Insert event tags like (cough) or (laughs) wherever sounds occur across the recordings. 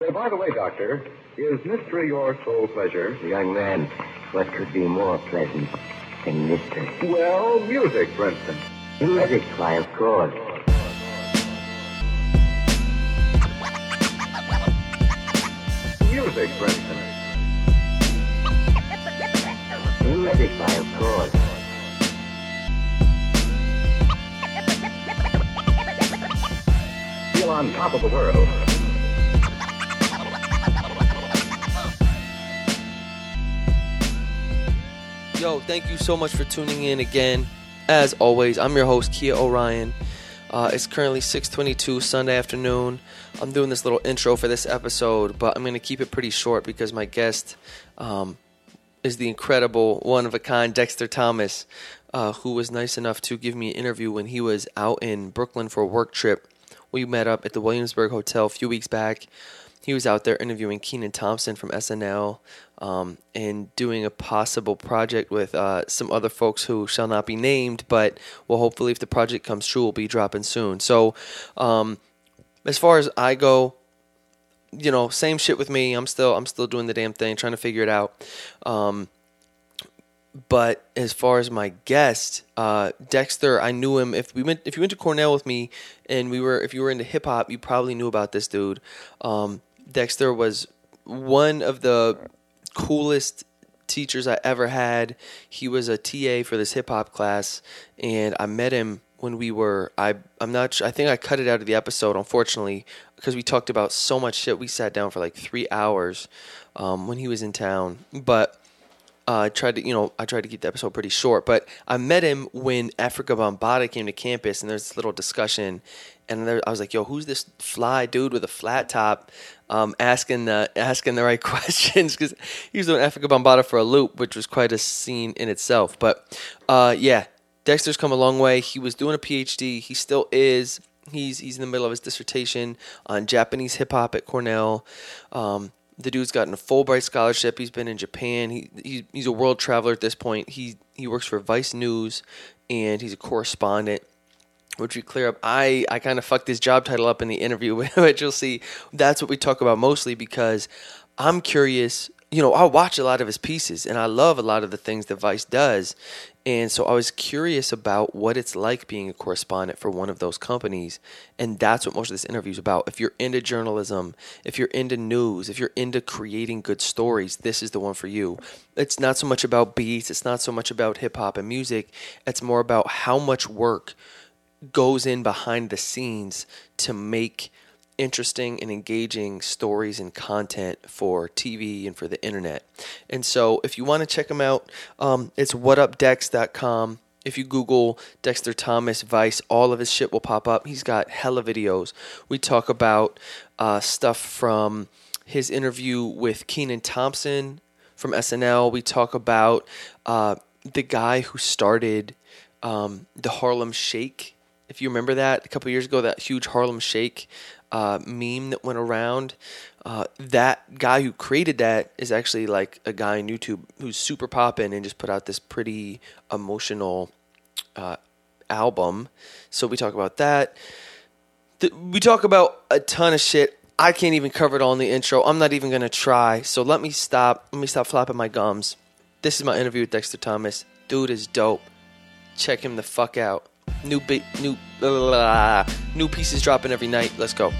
Say, by the way, Doctor, is mystery your sole pleasure? Young man, what could be more pleasant than mystery? Well, music, for instance. Music, why, of course. Music, for instance. Music, why, of course. Feel on top of the world. Yo, thank you so much for tuning in again. As always, I'm your host Kia Orion. Uh, it's currently 6:22 Sunday afternoon. I'm doing this little intro for this episode, but I'm going to keep it pretty short because my guest um, is the incredible, one of a kind Dexter Thomas, uh, who was nice enough to give me an interview when he was out in Brooklyn for a work trip. We met up at the Williamsburg Hotel a few weeks back. He was out there interviewing Kenan Thompson from SNL um, and doing a possible project with uh, some other folks who shall not be named, but well, hopefully, if the project comes true, will be dropping soon. So, um, as far as I go, you know, same shit with me. I'm still I'm still doing the damn thing, trying to figure it out. Um, but as far as my guest, uh, Dexter, I knew him. If we went, if you went to Cornell with me, and we were, if you were into hip hop, you probably knew about this dude. Um, Dexter was one of the coolest teachers I ever had. He was a TA for this hip hop class, and I met him when we were. I I'm not. Sure, I think I cut it out of the episode, unfortunately, because we talked about so much shit. We sat down for like three hours um, when he was in town, but. Uh, I tried to, you know, I tried to keep the episode pretty short, but I met him when Afrika Bambaataa came to campus, and there's this little discussion, and there, I was like, "Yo, who's this fly dude with a flat top, um, asking the asking the right (laughs) questions?" Because he was doing Afrika Bambaataa for a loop, which was quite a scene in itself. But uh, yeah, Dexter's come a long way. He was doing a PhD. He still is. He's he's in the middle of his dissertation on Japanese hip hop at Cornell. Um, the dude's gotten a Fulbright scholarship. He's been in Japan. He, he he's a world traveler at this point. He he works for Vice News, and he's a correspondent. Which we clear up. I I kind of fucked this job title up in the interview, (laughs) which you'll see. That's what we talk about mostly because I'm curious. You know, I watch a lot of his pieces, and I love a lot of the things that Vice does. And so I was curious about what it's like being a correspondent for one of those companies. And that's what most of this interview is about. If you're into journalism, if you're into news, if you're into creating good stories, this is the one for you. It's not so much about beats, it's not so much about hip hop and music. It's more about how much work goes in behind the scenes to make interesting and engaging stories and content for TV and for the internet. And so if you want to check them out, um, it's whatupdex.com. If you Google Dexter Thomas Vice, all of his shit will pop up. He's got hella videos. We talk about uh, stuff from his interview with Kenan Thompson from SNL. We talk about uh, the guy who started um, the Harlem Shake. If you remember that a couple years ago, that huge Harlem Shake uh, meme that went around. Uh, that guy who created that is actually like a guy on YouTube who's super poppin' and just put out this pretty emotional uh, album. So we talk about that. Th- we talk about a ton of shit. I can't even cover it all in the intro. I'm not even gonna try. So let me stop. Let me stop flapping my gums. This is my interview with Dexter Thomas. Dude is dope. Check him the fuck out. New beat, new blah, new pieces dropping every night. Let's go.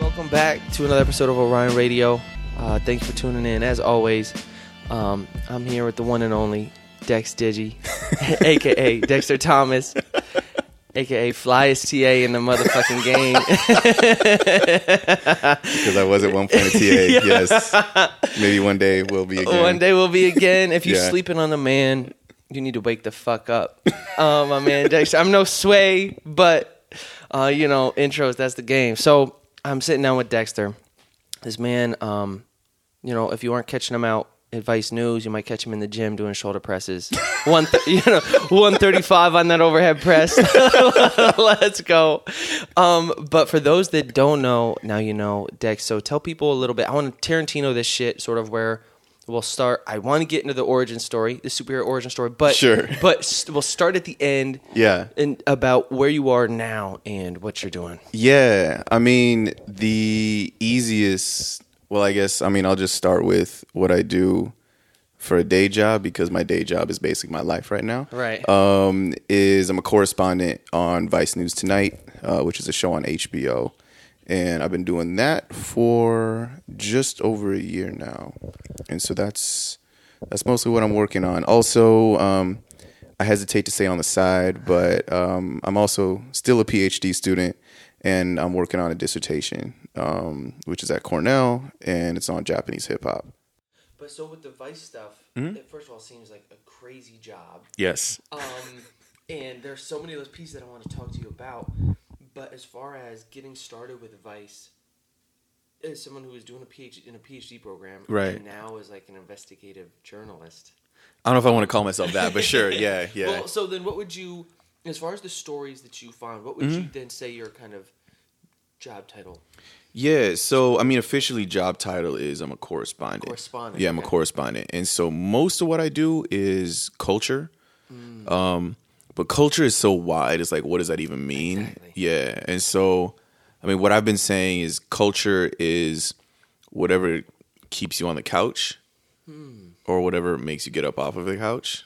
Welcome back to another episode of Orion Radio. Uh, thank you for tuning in. As always, um, I'm here with the one and only Dex Digi, (laughs) aka Dexter Thomas, aka Flyest TA in the motherfucking game. Because I was at one point a (laughs) TA. Yes. Maybe one day we'll be again. One day we'll be again. If you're Yeah. sleeping on the man, you need to wake the fuck up. Oh my man, Dexter. I'm no sway, but uh, you know, intros, that's the game. So I'm sitting down with Dexter. This man, um, you know, if you aren't catching him out at Vice News, you might catch him in the gym doing shoulder presses. (laughs) One, th- you know, one thirty-five on that overhead press. (laughs) Let's go. Um, but for those that don't know, now you know, Dex. So tell people a little bit. I want to Tarantino this shit, sort of where we'll start. I want to get into the origin story, the superhero origin story, but Sure. (laughs) But st- we'll start at the end. Yeah. and about where you are now and what you're doing. Yeah, I mean the easiest. Well, I guess I mean I'll just start with what I do for a day job because my day job is basically my life right now. Right. Um, is I'm a correspondent on Vice News Tonight, uh, which is a show on HBO, and I've been doing that for just over a year now, and so that's that's mostly what I'm working on. Also, um, I hesitate to say on the side, but um, I'm also still a PhD student, and I'm working on a dissertation, um, which is at Cornell, and it's on Japanese hip hop. But so with the Vice stuff, Mm-hmm. it first of all seems like a crazy job. Yes. Um, and there's so many of those pieces that I want to talk to you about. But as far as getting started with Vice, as someone who is doing a PhD in a PhD program, Right. and now is like an investigative journalist. I don't know if I want to call myself that, but sure, (laughs) yeah, yeah. Well, so then what would you, as far as the stories that you found, what would Mm-hmm. you then say your kind of job title? Yeah, so I mean, officially, job title is I'm a correspondent. Correspondent, Yeah, I'm a correspondent, and so most of what I do is culture. Um, but culture is so wide. It's like, what does that even mean? Exactly. Yeah, and so, I mean, what I've been saying is culture is whatever keeps you on the couch, or whatever makes you get up off of the couch.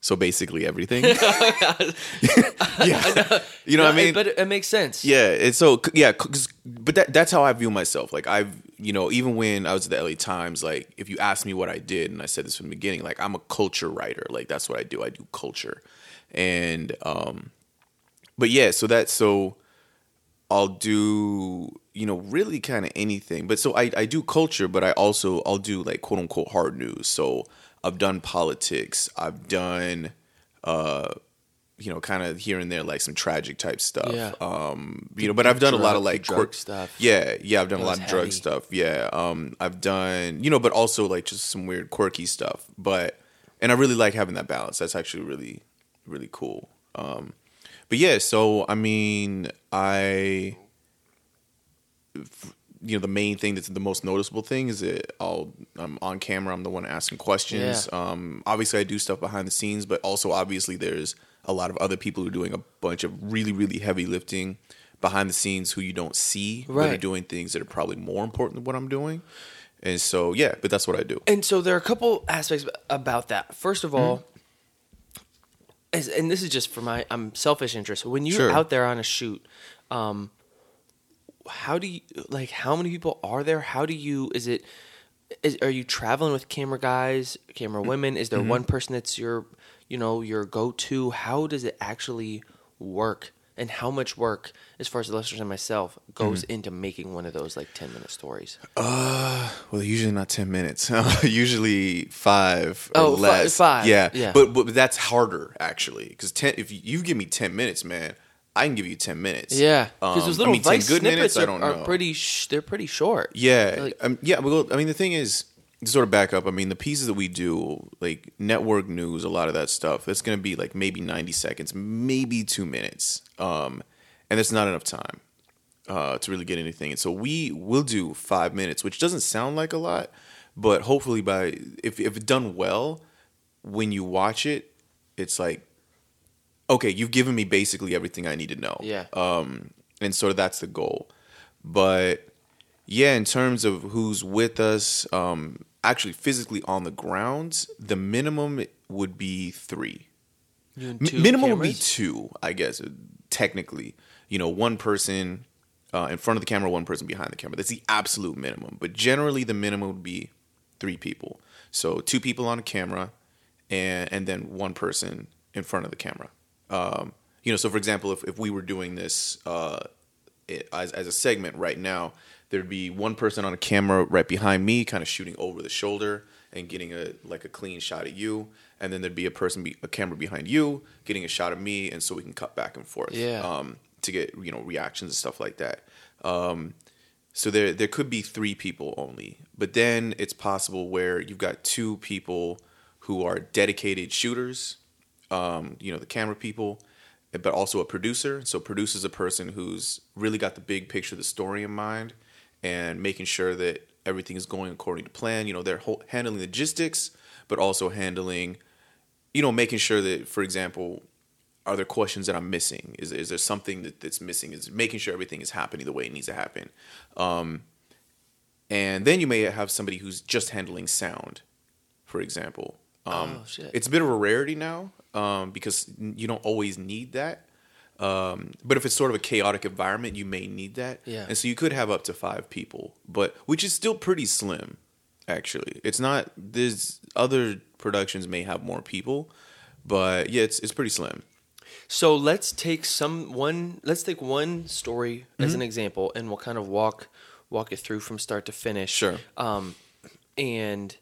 So basically, everything. (laughs) (laughs) yeah, you know what I mean. But it, it makes sense. Yeah, it's so yeah, but that that's how I view myself. Like I've you know even when I was at the LA Times, like if you asked me what I did, and I said this from the beginning, like I'm a culture writer. Like that's what I do. I do culture, and um, but yeah, so that's so I'll do you know really kind of anything. But so I I do culture, but I also I'll do like quote unquote hard news. So I've done politics. I've done uh you know kind of here and there like some tragic type stuff. Yeah. Um you know, but I've done a lot of like drug quirk- stuff. Yeah, yeah, I've done a lot of drug stuff. Yeah. Um I've done you know, but also like just some weird quirky stuff. But and I really like having that balance. That's actually really really cool. Um but yeah, so I mean, I you know the main thing that's the most noticeable thing is that I'll I'm on camera. I'm the one asking questions. Yeah. Um, obviously, I do stuff behind the scenes, but also obviously there's a lot of other people who are doing a bunch of really really heavy lifting behind the scenes who you don't see, but are Right. doing things that are probably more important than what I'm doing. And so yeah, but that's what I do. And so there are a couple aspects about that. First of all, as, and this is just for my I'm selfish interest. When you're Sure. out there on a shoot, um, how do you like? How many people are there? How do you? Is it? Is, are you traveling with camera guys, camera mm-hmm. women? Is there mm-hmm. one person that's your, you know, your go to? How does it actually work? And how much work, as far as the listeners and myself, goes mm-hmm. into making one of those like ten minute stories? Uh, well, usually not ten minutes. (laughs) usually five or Oh, less. five, Yeah, yeah. But but that's harder actually because ten. If you, you give me ten minutes, man, I can give you ten minutes. Yeah, because Um, those I little mean, Vice good snippets minutes, I are, don't are know. pretty. Sh- they're pretty short. Yeah, Like- um, yeah. Well, I mean, the thing is, to sort of back up. I mean, the pieces that we do, like network news, a lot of that stuff, that's going to be like maybe ninety seconds, maybe two minutes, um, and that's not enough time uh, to really get anything. And so we will do five minutes, which doesn't sound like a lot, but hopefully by if if it's done well, when you watch it, it's like, okay, you've given me basically everything I need to know. Yeah. Um, and so that's the goal. But yeah, in terms of who's with us, um, actually physically on the grounds, the minimum would be three. You and Mi- two minimum would be two, I guess. Technically, you know, one person uh, in front of the camera, one person behind the camera. That's the absolute minimum. But generally, the minimum would be three people. So two people on a camera, and and then one person in front of the camera. Um, you know, so for example, if if we were doing this uh, as as a segment right now, there'd be one person on a camera right behind me, kind of shooting over the shoulder and getting a like a clean shot at you, and then there'd be a person, be, a camera behind you, getting a shot of me, and so we can cut back and forth, Yeah. um, to get you know reactions and stuff like that. Um, so there there could be three people only, but then it's possible where you've got two people who are dedicated shooters, um, you know, the camera people, but also a producer. So producer's a person who's really got the big picture, the story in mind, and making sure that everything is going according to plan. You know, they're ho- handling logistics, but also handling, you know, making sure that, for example, are there questions that I'm missing? Is is there something that, that's missing? Is making sure everything is happening the way it needs to happen. Um, and then you may have somebody who's just handling sound, for example. Um, Oh, shit. It's a bit of a rarity now um, because you don't always need that. Um, but if it's sort of a chaotic environment, you may need that. Yeah. And so you could have up to five people, but which is still pretty slim, actually. It's not. There's other productions may have more people, but yeah, it's it's pretty slim. So let's take some one. Let's take one story Mm-hmm. as an example, and we'll kind of walk walk it through from start to finish. Sure. Um, and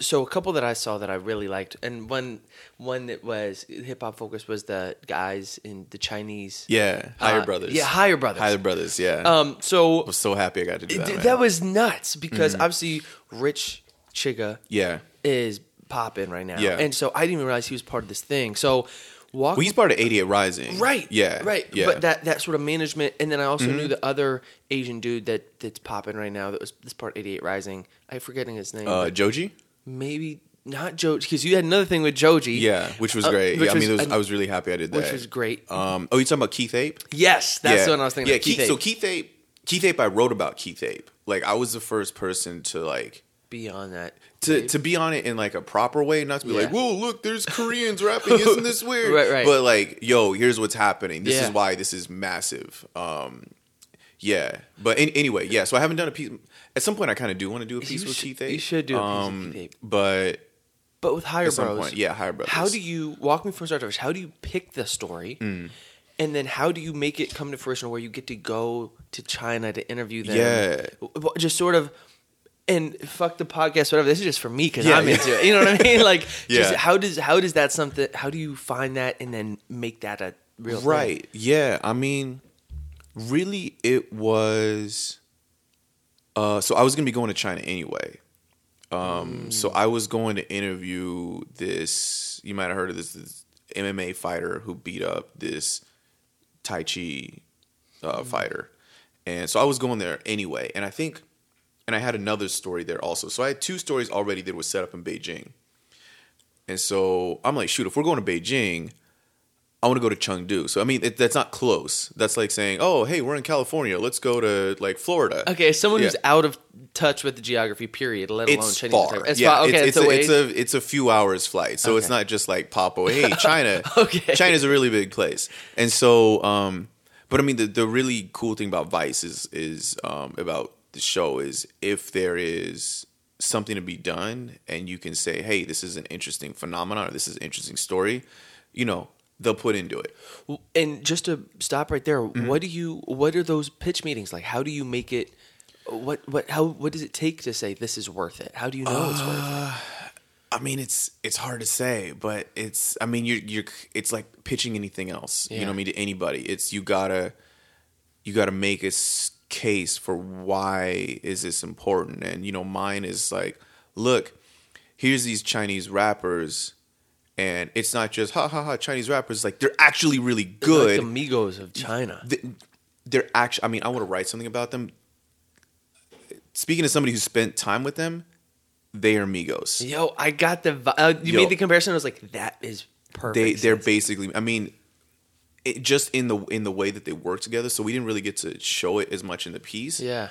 so a couple that I saw that I really liked, and one one that was hip hop focused was the guys in the Chinese. Yeah, Higher Uh, Brothers. yeah, Higher Brothers. Higher Brothers. Yeah. Um. So I was so happy I got to do that. th- that was nuts because Mm-hmm. obviously Rich Chigga yeah. is popping right now. Yeah. And so I didn't even realize he was part of this thing. So walk Well, he's part of 88 Rising. Right. Yeah. Right. Yeah. But that that sort of management, and then I also Mm-hmm. knew the other Asian dude that that's popping right now. That was this part eighty eight Rising. I'm forgetting his name. uh, Joji. Maybe not Joji because you had another thing with Joji. Yeah, which was Uh, great. which yeah, I mean, was it was, was really happy I did that. which was great. Um, oh, you talking about Keith Ape? yes, that's yeah. the one I was thinking. Yeah, Keith, Keith so Keith Ape, Keith Ape, I wrote about Keith Ape. Like I was the first person to like be on that. to to be on it in like a proper way, not to be Yeah. like, "Whoa, look, there's Koreans rapping, isn't this (laughs) weird?" Right, right. But like, yo, here's what's happening. This Yeah. is why this is massive. Um, yeah, but an- anyway, yeah. So I haven't done a piece. At some point, I kind of do want to do a piece You with should- Keith you should do a piece with Um, Keith Ape. But But with Higher Bros, point, yeah, Higher bros. how do you walk me from start to finish? How do you pick the story? Mm. And then how do you make it come to fruition where you get to go to China to interview them? Yeah. Just sort of, and fuck the podcast, whatever. This is just for me because Yeah, I'm yeah. into it. You know what I mean? (laughs) Like, (laughs) just Yeah. how does how does that something? How do you find that and then make that a real thing? right yeah i mean really it was uh so i was gonna be going to china anyway. Um so i was going to interview this you might have heard of this, this mma fighter who beat up this tai chi uh, fighter. And so i was going there anyway. And i think and i had another story there also. So i had two stories already that was set up in beijing. And so i'm like shoot if we're going to beijing I want to go to Chengdu. So I mean, it, that's not close. That's like saying, "Oh, hey, we're in California. Let's go to like Florida." Okay, as someone who's out of touch with the geography, period, let alone It's Chinese. far. type- It's yeah, far. Okay, it's, it's, a, it's a it's a few hours flight. So it's not just like Papua. (laughs) Hey, China. (laughs) Okay. China's a really big place. And so, um, but I mean, the the really cool thing about Vice is is um, about the show is if there is something to be done and you can say, hey, this is an interesting phenomenon or this is an interesting story, you know, they'll put into it. And just to stop right there, Mm-hmm. what do you? What are those pitch meetings like? How do you make it? What what how what does it take to say this is worth it? How do you know it's worth it? I mean, it's it's hard to say, but it's. I mean, you're you're. It's like pitching anything else. You know, what I mean, to anybody. It's you gotta, you gotta make a case for why is this important, and you know, mine is like, look, here's these Chinese rappers, and it's not just ha ha ha Chinese rappers. Like they're actually really Like good. the Migos of China. They're actually. I mean, I want to write something about them. Speaking to somebody who spent time with them, they are Migos. Yo, I got the. Uh, you Yo. made the comparison. I was like, that is perfect. they they're sense. basically i mean it, just in the in the way that they work together so we didn't really get to show it as much in the piece yeah.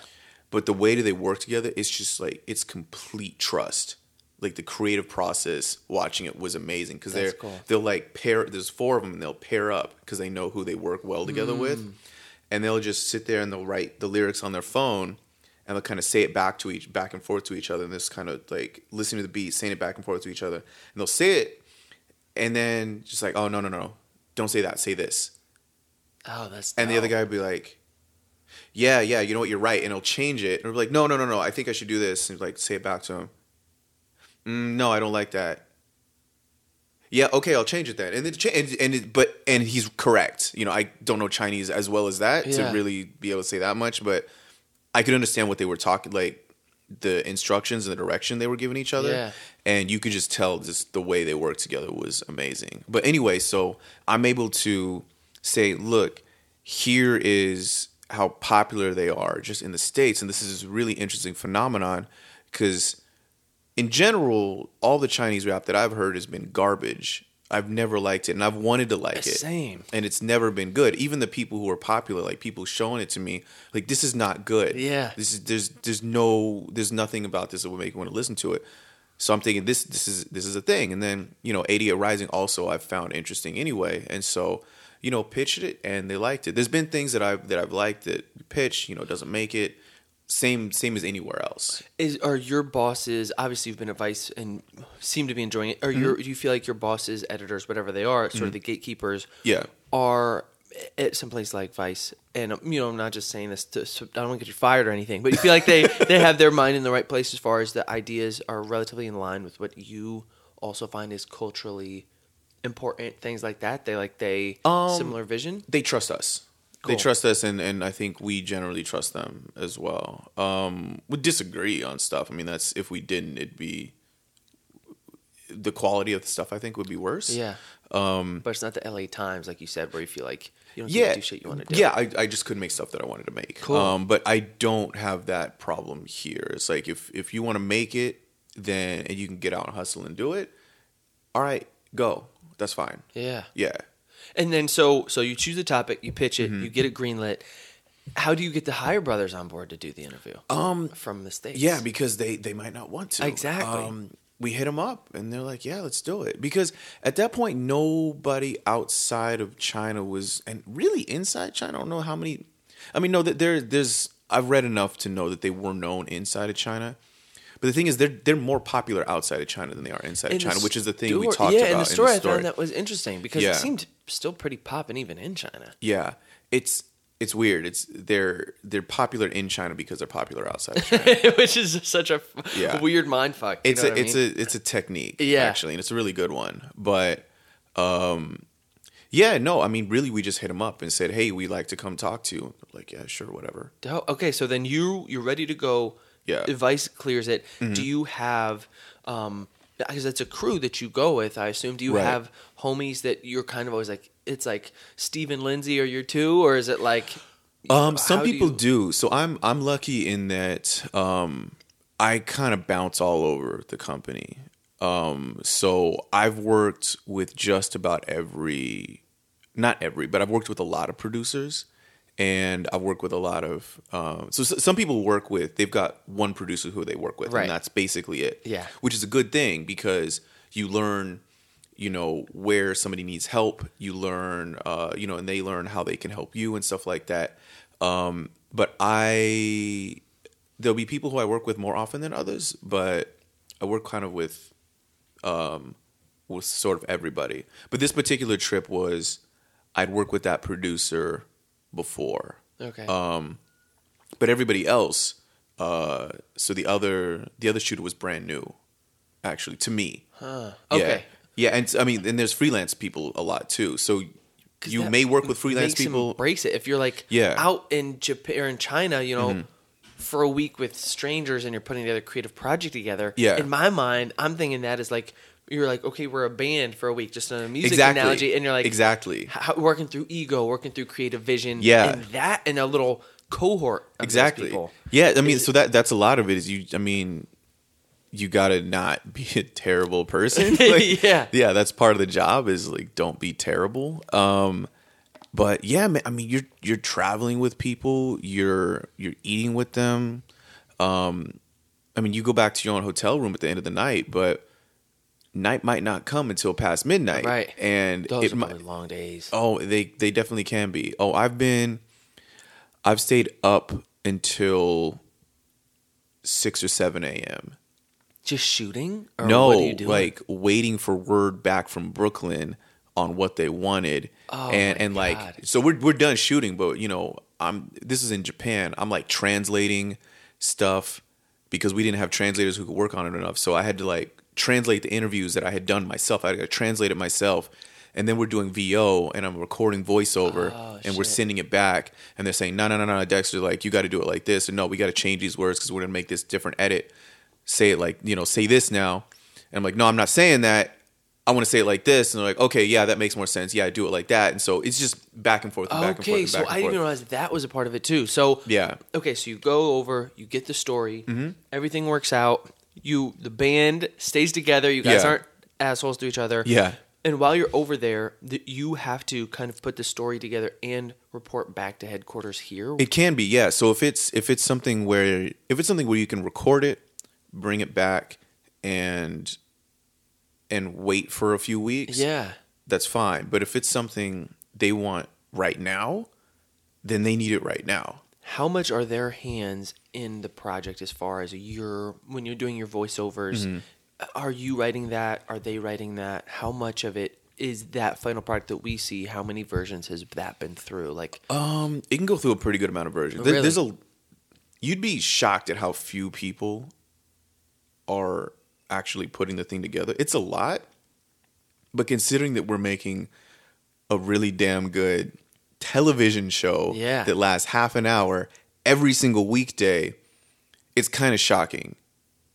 but the way that they work together it's just like it's complete trust like the creative process watching it was amazing because they're cool. they'll like pair there's four of them and they'll pair up because they know who they work well together Mm. with and they'll just sit there and they'll write the lyrics on their phone and they'll kind of say it back to each back and forth to each other and this kind of like listening to the beat saying it back and forth to each other. And they'll say it and then just like oh no no no. Don't say that. Say this. Oh, that's. and the other guy would be like yeah yeah you know what? You're right. And he'll change it. And we're like no no no no. I think i should do this. And like say it back to him mm, no i don't like that. Yeah okay i'll change it then. And then cha- and, and it, but and he's correct. You know i don't know chinese as well as that Yeah. to really be able to say that much but i could understand what they were talking like the instructions and the direction they were giving each other. Yeah. and you could just tell just the way they worked together was amazing. But anyway so i'm able to say look here is how popular they are just in the states, and this is a really interesting phenomenon because in general, all the Chinese rap that I've heard has been garbage. I've never liked it, and I've wanted to like it. Same. and it's never been good. Even the people who are popular, like people showing it to me, like this is not good. Yeah. this is there's there's no there's nothing about this that would make me want to listen to it. So I'm thinking this this is this is a thing, and then you know, 88 Rising also I've found interesting anyway, and so you know, pitched it and they liked it. There's been things that I've that I've liked that pitch, you know, doesn't make it. Same same as anywhere else. Is are your bosses obviously you've been at Vice and seem to be enjoying it? Are Mm-hmm. your do you feel like your bosses, editors, whatever they are, sort of the gatekeepers? Yeah. Are at some place like Vice, and you know, I'm not just saying this to so I don't want to get you fired or anything, but you feel like they (laughs) they have their mind in the right place as far as the ideas are relatively in line with what you also find is culturally important, things like that. They like they Um, similar vision. they trust us. They trust us, and, and I think we generally trust them as well. Um, we disagree on stuff. I mean, that's if we didn't, it'd be the quality of the stuff. I think would be worse. Yeah. Um, but it's not the LA Times, like you said, where you feel like you don't yeah, do shit you want to do. Yeah, I, I just couldn't make stuff that I wanted to make. Cool. Um, but I don't have that problem here. It's like if if you want to make it, then and you can get out and hustle and do it. All right, go. That's fine. Yeah. Yeah. And then so so you choose a topic, you pitch it, Mm-hmm. you get it greenlit. How do you get the Higher Brothers on board to do the interview? Um, from the states. Yeah, because they they might not want to. Exactly. Um, we hit them up, and they're like, "Yeah, let's do it." Because at that point, nobody outside of China was, and really inside China. I don't know how many. I mean, no, that there there's. I've read enough to know that they were known inside of China. But the thing is, they're they're more popular outside of China than they are inside In of China, which is the thing we story- talked yeah, about in the story. I story. found that was interesting because Yeah. it seemed still pretty popping even in China. Yeah, it's it's weird. It's they're they're popular in China because they're popular outside of China. (laughs) Which is such a Yeah. weird mind fuck. it's a it's mean? a it's a technique Yeah. actually and it's a really good one but um yeah no i mean really we just hit them up and said hey we'd like to come talk to you like yeah sure whatever. Okay, so then you you're ready to go. Yeah. Mm-hmm. Vice clears it. Do you have um because it's a crew that you go with, I assume. Do you Right. have homies that you're kind of always like it's like Steve and Lindsay are your two, or is it like um some how do people you- do, so i'm i'm lucky in that um i kind of bounce all over the company um so i've worked with just about every not every but i've worked with a lot of producers and I've worked with a lot of um, so s- some people work with they've got one producer who they work with Right. and that's basically it Yeah. which is a good thing because you learn you know where somebody needs help you learn uh, you know and they learn how they can help you and stuff like that um, but I there'll be people who I work with more often than others but I work kind of with um, with sort of everybody but this particular trip was I'd work with that producer before okay? um, but everybody else uh, so the other the other shooter was brand new actually to me huh. Okay. yeah and i mean and there's freelance people a lot too So you may work with freelance people Brace it if you're like Yeah. Mm-hmm. out in Japan or in China, you know. For a week with strangers and you're putting together a creative project together. Yeah. In my mind, I'm thinking that is like you're like, okay, we're a band for a week, just a music Exactly. analogy, and you're like, Exactly. how, working through ego, working through creative vision, Yeah. and that and a little cohort, of exactly people. yeah i mean Is- so that that's a lot of it is you i mean you gotta not be a terrible person (laughs) Like, Yeah. yeah that's part of the job is like don't be terrible um but yeah man, i mean you're you're traveling with people you're you're eating with them um i mean you go back to your own hotel room at the end of the night but night might not come until past midnight right? and those it are might long days. Oh, they they definitely can be. Oh, I've been I've stayed up until six or seven a.m. Just shooting? Or No, what are you doing? like waiting for word back from Brooklyn on what they wanted, Oh, and and like so we're we're done shooting, but you know I'm this is in Japan. I'm like translating stuff because we didn't have translators who could work on it enough. So I had to like translate the interviews that I had done myself. I had to translate it myself. And then we're doing VO and I'm recording voiceover Oh, and we're sending it back. And they're saying, no, no, no, no, Dexter, like, you got to do it like this. And no, we got to change these words because we're going to make this different edit. Say it like, you know, say this now. And I'm like, no, I'm not saying that. I want to say it like this, and they're like, okay, yeah, that makes more sense. Yeah, I do it like that, and so it's just back and forth, and back and forth, Okay, so I didn't forth. realize that was a part of it too. So Yeah. okay, so you go over, you get the story, Mm-hmm. everything works out. You the band stays together. You guys Yeah. aren't assholes to each other. Yeah. And while you're over there, th- you have to kind of put the story together and report back to headquarters here. It can be, yeah. So if it's if it's something where if it's something where you can record it, bring it back, and and wait for a few weeks, yeah. that's fine. But if it's something they want right now, then they need it right now. How much are their hands in the project as far as your when you're doing your voiceovers? Mm-hmm. Are you writing that? Are they writing that? How much of it is that final product that we see? How many versions has that been through? Like, Um, it can go through a pretty good amount of versions. Really? There's a you'd be shocked at how few people are actually putting the thing together. It's a lot, but considering that we're making a really damn good television show Yeah. that lasts half an hour every single weekday, it's kind of shocking.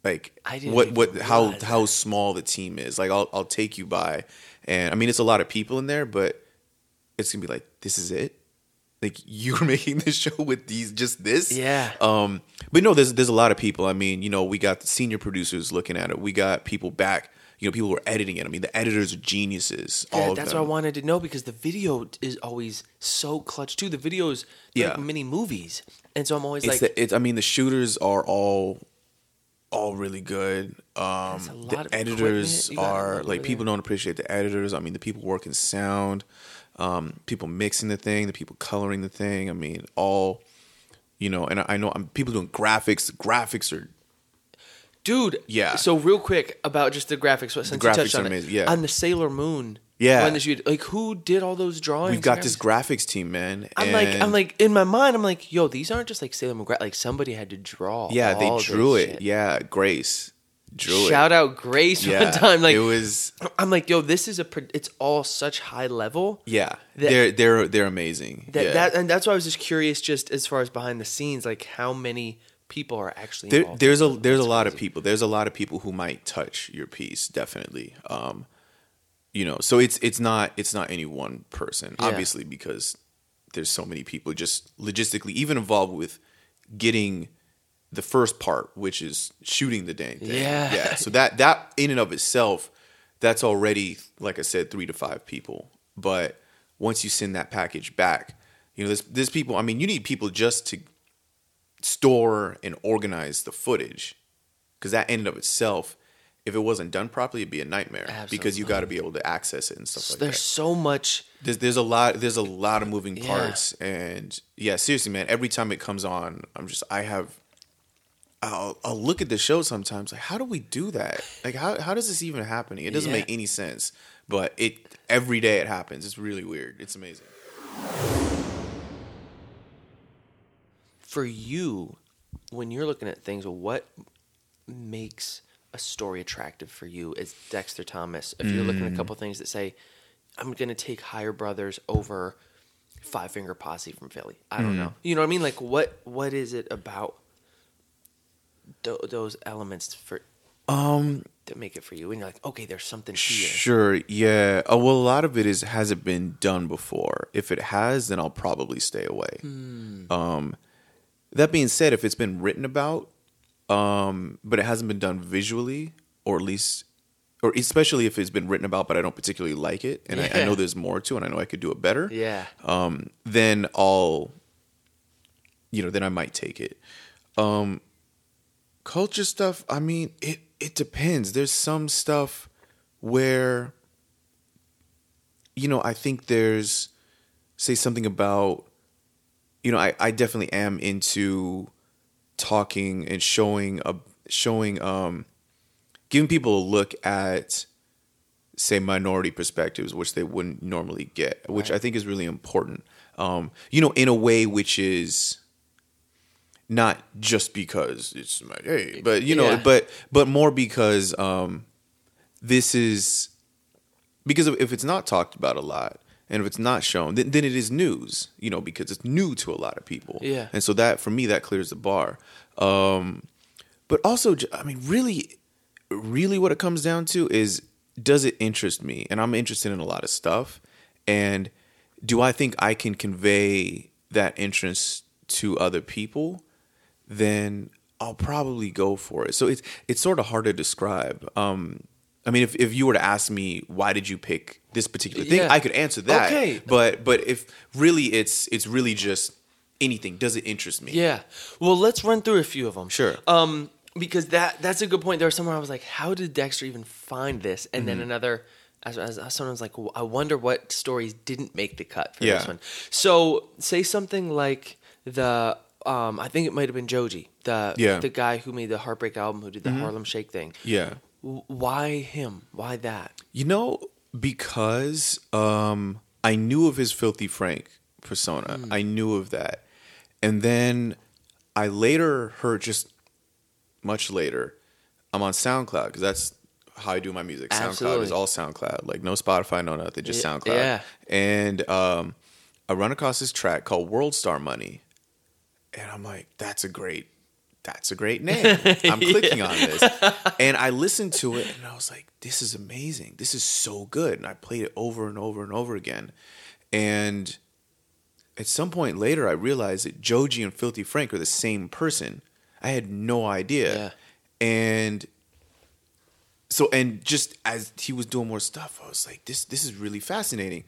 Like what what how realize how small the team is. Like I'll I'll take you by, and I mean it's a lot of people in there, but it's gonna be like this is it. Like (laughs) you're making this show with these just this. Yeah. Um. But no, there's there's a lot of people. I mean, you know, we got the senior producers looking at it. We got people back. You know, people were editing it. I mean, the editors are geniuses. Yeah, all of that's what I wanted to know because the video is always so clutch too. The videos, yeah, like mini movies, and so I'm always It's like, the, it's, I mean, the shooters are all all really good. Um, That's a lot the editors equipment you gotta are like people there. don't appreciate the editors. I mean, the people working sound, um, people mixing the thing, the people coloring the thing. I mean, all you know. And I, I know I'm, people doing graphics. The graphics are dude. Yeah. So real quick about just the graphics. Since you graphics touched are on amazing, it, yeah. on the Sailor Moon. Yeah. When the shoot, like who did all those drawings? We've got this graphics team, man. I'm like, I'm like in my mind, I'm like, yo, these aren't just like Sailor Moon. gra- Like somebody had to draw. yeah, they drew this it. shit. Yeah, Grace drew it. Shout out Grace yeah, one (laughs) time. Like it was. I'm like, yo, this is a. It's all such high level. Yeah, they're they're they're amazing. That, yeah. that and that's why I was just curious, just as far as behind the scenes, like how many people are actually there, involved. there's a there's a lot of people there's a lot of people who might touch your piece definitely um you know so it's it's not it's not any one person Yeah. obviously because there's so many people just logistically even involved with getting the first part which is shooting the dang thing Yeah. yeah (laughs) so that that in and of itself that's already like i said three to five people but once you send that package back you know there's there's people i mean you need people just to store and organize the footage because that in and of itself if it wasn't done properly it'd be a nightmare because you got to be able to access it and stuff like There's that there's so much. there's, there's a lot there's a lot of moving Yeah. parts and yeah seriously man every time it comes on i'm just i have I'll, I'll look at the show sometimes like how do we do that like how, how does this even happen it doesn't Yeah. make any sense but it every day it happens it's really weird it's amazing For you, when you're looking at things, what makes a story attractive for you as Dexter Thomas? If you're looking at a couple things that say, I'm going to take Higher Brothers over Five Finger Posse from Philly. I don't know. You know what I mean? Like, what what is it about tho- those elements for um that make it for you? And you're like, okay, there's something here. Sure, yeah. Uh, well, a lot of it is has it been done before? If it has, then I'll probably stay away. Um, that being said, if it's been written about, um, but it hasn't been done visually, or at least, or especially if it's been written about, but I don't particularly like it, and I, I know there's more to, it, and I know I could do it better. Yeah. Um, then I'll, you know, then I might take it. Um, culture stuff. I mean, it it depends. There's some stuff where, you know, I think there's, say something about, you know, I I definitely am into talking and showing a showing um giving people a look at say minority perspectives which they wouldn't normally get which i think is really important um you know in a way which is not just because it's my hey but you know Yeah. but but more because um this is because if it's not talked about a lot and if it's not shown then, then it is news you know because it's new to a lot of people Yeah. and so that for me that clears the bar um but also i mean really really what it comes down to is does it interest me? And I'm interested in a lot of stuff. And do I think I can convey that interest to other people? Then I'll probably go for it. So it's it's sort of hard to describe. Um, I mean, if, if you were to ask me why did you pick this particular thing, Yeah. I could answer that. Okay. But but if really it's it's really just anything. Does it interest me? Yeah. Well, let's run through a few of them. Sure. Um, because that that's a good point. There was somewhere I was like, how did Dexter even find this? And Mm-hmm. then another, as, someone was like, I wonder what stories didn't make the cut for Yeah. this one. So say something like the. Um, I think it might have been Joji, the Yeah. Mm-hmm. the guy who made the Heartbreak album, who did the Harlem Shake thing. Yeah. Why him? Why that? You know, because um, I knew of his Filthy Frank persona. I knew of that. And then I later heard, just much later, I'm on SoundCloud because that's how I do my music. SoundCloud is all SoundCloud. Like no Spotify, no nothing, just Yeah, SoundCloud. yeah. And um, I run across this track called World Star Money. And I'm like, that's a great, that's a great name. I'm (laughs) clicking on this. (laughs) And I listened to it and I was like, this is amazing. This is so good. And I played it over and over and over again. And at some point later, I realized that Joji and Filthy Frank are the same person. I had no idea. Yeah. And so and just as he was doing more stuff, I was like, this this is really fascinating.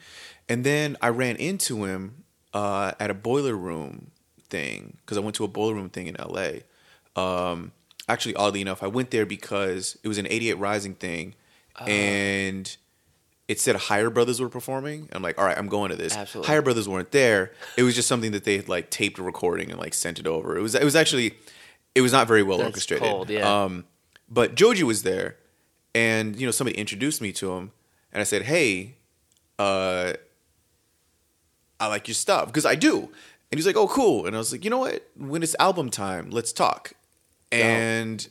And then I ran into him uh, at a boiler room thing because I went to a boiler room thing in LA. Um, actually, oddly enough, I went there because it was an 88 Rising thing, and it said Higher Brothers were performing. I'm like, all right, I'm going to this. Absolutely. Higher Brothers weren't there. It was just something that they had like taped a recording and like sent it over. It was it was actually it was not very well That's orchestrated. cold, yeah. Um, but Joji was there, and you know somebody introduced me to him, and I said, "Hey, uh, I like your stuff because I do." And he's like, "Oh, cool." And I was like, "You know what? When it's album time, let's talk." And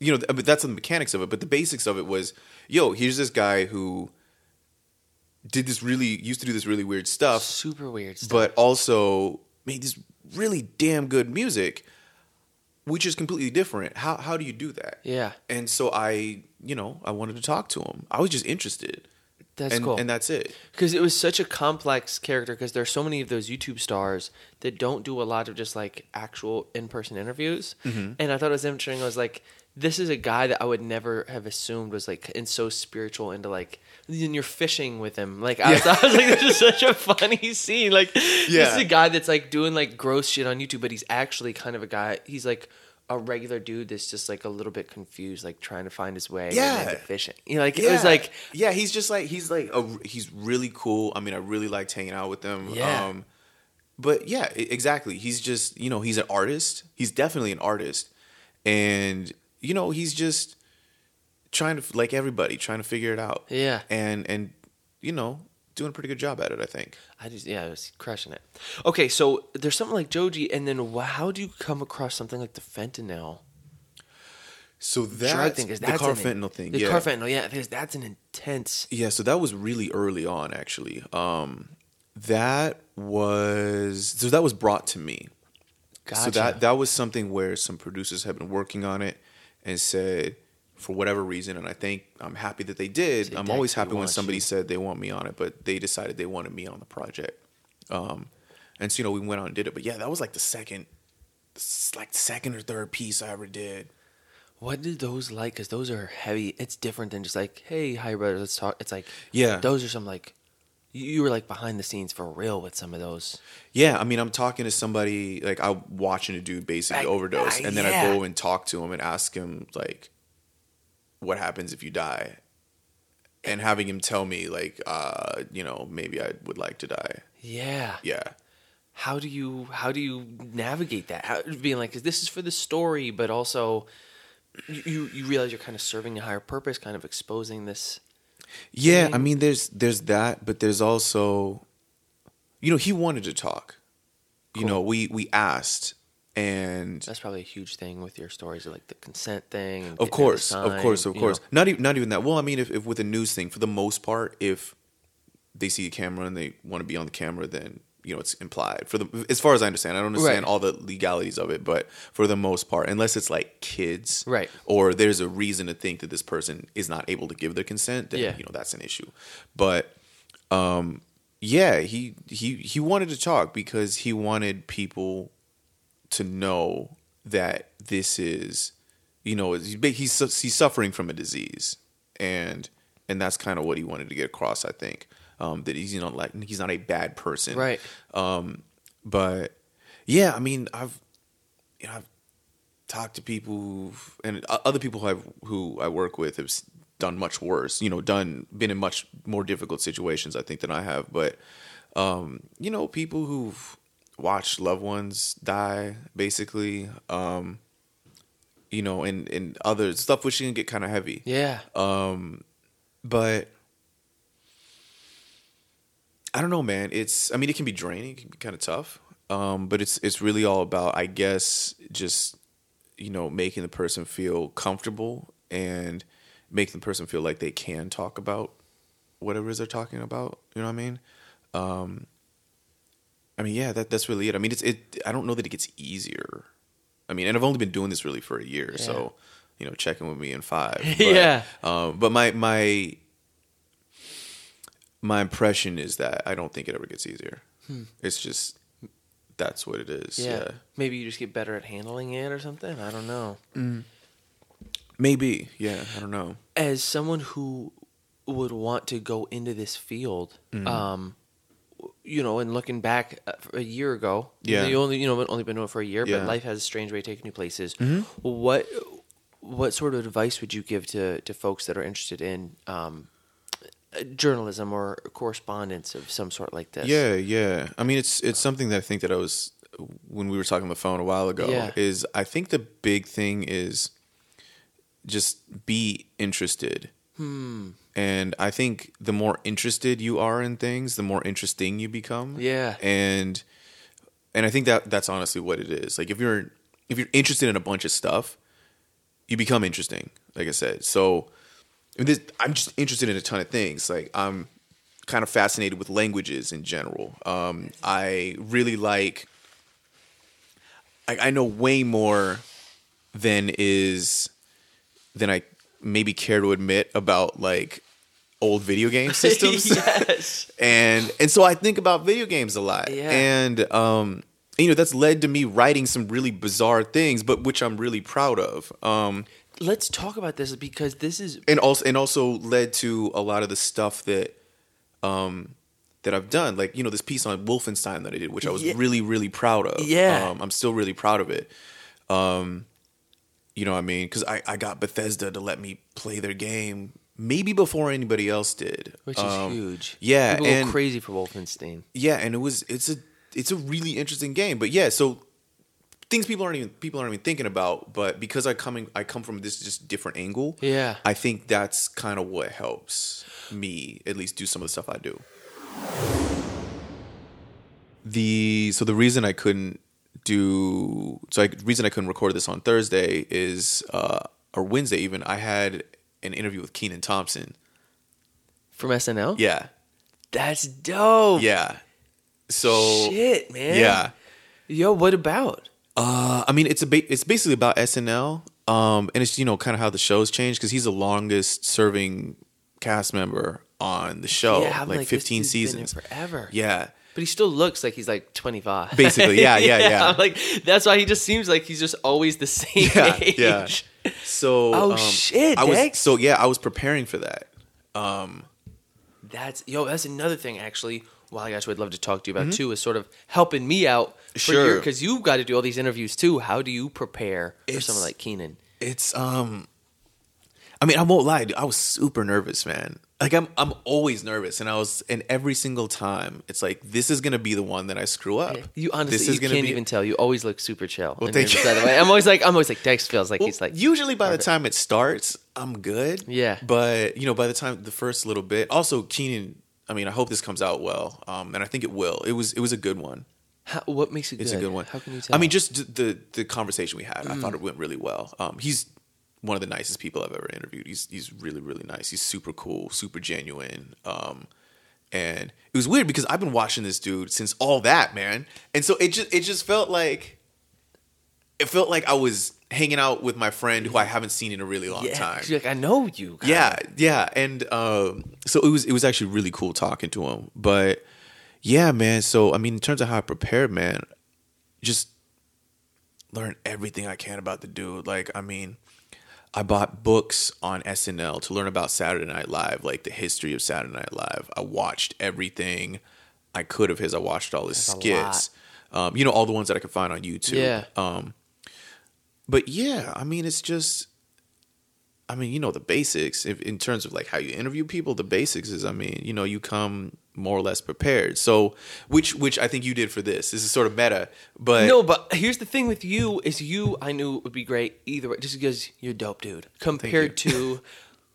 you know, but that's the mechanics of it. But the basics of it was, yo, here's this guy who did this really used to do this really weird stuff, Super weird stuff. but also made this really damn good music, which is completely different. How how do you do that? Yeah. And so I, you know, I wanted to talk to him. I was just interested. That's and, cool. And that's it. because it was such a complex character because there's so many of those youtube stars that don't do a lot of just like actual in-person interviews Mm-hmm. and i thought it was interesting i was like this is a guy that i would never have assumed was like and so spiritual into like and you're fishing with him like i, was, (laughs) I was like this is such a funny scene like this is a guy that's like doing like gross shit on youtube but he's actually kind of a guy he's like a regular dude that's just like a little bit confused like trying to find his way Yeah. and, like, you know like it was like yeah, he's just like he's like a, he's really cool. I mean, I really liked hanging out with him. Yeah. Um, but yeah, exactly. He's just you know he's an artist. He's definitely an artist, and you know he's just trying to like everybody trying to figure it out. Yeah. and and you know doing a pretty good job at it. I think. I just yeah, I was crushing it. Okay, so there's something like Joji, and then how do you come across something like the fentanyl So that drug thing? 'Cause the that's car an- fentanyl thing. The yeah. car fentanyl, yeah, because that's an intense. Yeah, so that was really early on actually. Um that was so that was brought to me. Gotcha. So that that was something where some producers had been working on it and said for whatever reason and I think I'm happy that they did. I'm always happy when somebody you." said they want me on it, but they decided they wanted me on the project. Um and so you know we went on and did it. But yeah, that was like the second like second or third piece I ever did. what did those like? Because those are heavy. It's different than just like, hey, hi, brother, let's talk. It's like, Yeah. those are some like, you, were like behind the scenes for real with some of those. Yeah, I mean, I'm talking to somebody like I'm watching a dude basically Like, overdose, uh, and then I go and talk to him and ask him like, what happens if you die, and having him tell me like, uh, you know, maybe I would like to die. Yeah. Yeah, How do you how do you navigate that? How, being like, this is for the story, but also. You, you you realize you're kind of serving a higher purpose, kind of exposing this yeah. I mean, there's there's that, but there's also, you know, he wanted to talk. You know, we we asked, and That's probably a huge thing with your stories, like the consent thing. Of course, it of course, of course. know. Not even not even that. Well, I mean, if, if with a news thing, for the most part, if they see a camera and they want to be on the camera, then you know it's implied for the as far as I understand. I don't understand Right. all the legalities of it, but for the most part, unless it's like kids, Right. or there's a reason to think that this person is not able to give their consent, then Yeah. you know that's an issue. But um, yeah, he he he wanted to talk because he wanted people to know that this is, you know, he's he's he's suffering from a disease, and and that's kind of what he wanted to get across. I think um, that he's you know like he's not a bad person, Right. Um, but yeah, I mean, I've you know I've talked to people and other people who I've, who I work with have done much worse. You know, done been in much more difficult situations I think than I have. But um, you know, people who've watched loved ones die, basically. Um, you know, and and other stuff which can get kind of heavy Yeah. Um, but I don't know, man. It's I mean, it can be draining, it can be kind of tough. Um, but it's it's really all about, I guess, just you know, making the person feel comfortable and making the person feel like they can talk about whatever it is they're talking about. You know what I mean? Um, I mean, yeah, that that's really it. I mean, it's it. I don't know that it gets easier. I mean, and I've only been doing this really for a year, Yeah. so you know, checking with me in five. (laughs) But, Yeah. Um, but my my my impression is that I don't think it ever gets easier. It's just that's what it is. yeah. Yeah. Maybe you just get better at handling it or something. I don't know. Maybe. Yeah. I don't know. as someone who would want to go into this field, Mm-hmm. um, you know, and looking back uh, a year ago, Yeah. you only you know only been doing it for a year, Yeah. Mm-hmm. but life has a strange way of taking you places. What what sort of advice would you give to to folks that are interested in um, journalism or correspondence of some sort like this? Yeah, yeah. I mean, it's it's something that I think that I was when we were talking on the phone a while ago. Yeah. Is I think the big thing is just be interested. Hmm. And I think the more interested you are in things, the more interesting you become. Yeah. And and I think that that's honestly what it is. Like if you're if you're interested in a bunch of stuff, you become interesting. Like I said, so this, I'm just interested in a ton of things. Like I'm kind of fascinated with languages in general. Um, I really like. I, I know way more than is than I maybe care to admit about like old video game (laughs) systems yes. and and so I think about video games a lot. Yeah. And um you know that's led to me writing some really bizarre things but which I'm really proud of. Um Let's talk about this because this is and also and also led to a lot of the stuff that um that I've done like you know this piece on Wolfenstein that I did which I was Yeah. really really proud of. Yeah. Um I'm still really proud of it. Um you know what I mean cuz I I got Bethesda to let me play their game maybe before anybody else did. which is Um, huge. Yeah, People and go crazy for Wolfenstein. yeah and it was it's a it's a really interesting game but yeah so things people aren't even people aren't even thinking about but because i coming i come from this just different angle Yeah. i think that's kind of what helps me at least do some of the stuff i do the so the reason i couldn't do so I, the reason i couldn't record this on thursday is uh or wednesday even i had an interview with Kenan Thompson From SNL? yeah That's dope. yeah so Shit, man. yeah Yo, what about? Uh, I mean, it's a ba- it's basically about SNL, um, and it's you know kind of how the show's changed because he's the longest serving cast member on the show, yeah, like, dude's been seasons. forever. Yeah, But he still looks like he's like 25. Basically, yeah, (laughs) yeah, yeah. I'm like that's why he just seems like he's just always the (laughs) same Yeah, age. yeah. so Oh, um, shit, I was Dex. so yeah, I was preparing for that. Um That's yo, that's another thing actually. Well, I guess I'd love to talk to you about too is sort of helping me out for Mm-hmm. Sure. because you've got to do all these interviews too. How do you prepare for It's- someone like Kenan? It's um, I mean, I won't lie, dude, I was super nervous, man. Like I'm I'm always nervous, and I was, and every single time, it's like this is gonna be the one that I screw up. You honestly, this you is gonna can't be- even tell. You always look super chill. Well, thank interviews, you. By the way, I'm always like, I'm always like, Dex feels like Well, he's like, usually by the time it starts, I'm good. Yeah. But you know, by the time the first little bit, also Kenan. I mean, I hope this comes out well, um, and I think it will. It was it was a good one. how, what makes it good? It's a good one. How can you tell? I mean, just the the conversation we had, I Mm. thought it went really well. Um, he's one of the nicest people I've ever interviewed. He's he's really really nice. He's super cool, super genuine. Um, and it was weird because I've been watching this dude since all that man, and so it just it just felt like it felt like I was hanging out with my friend who I haven't seen in a really long time. yeah, time. like I know you. Yeah, yeah, and um, so it was it was actually really cool talking to him. But yeah, man. So I mean, in terms of how I prepared, man, just learn everything I can about the dude. Like, I mean, I bought books on SNL to learn about Saturday Night Live, like the history of Saturday Night Live. I watched everything I could of his. I watched all his That's skits. Um, you know, all the ones that I could find on YouTube. Yeah. Um, but yeah, I mean, it's just, I mean, you know, the basics if, in terms of like how you interview people. The basics is, I mean, you know, you come more or less prepared. So, which which I think you did for this. This is sort of meta, but No, but here's the thing with you is you I knew it would be great either way, just because you're dope, dude. Compared to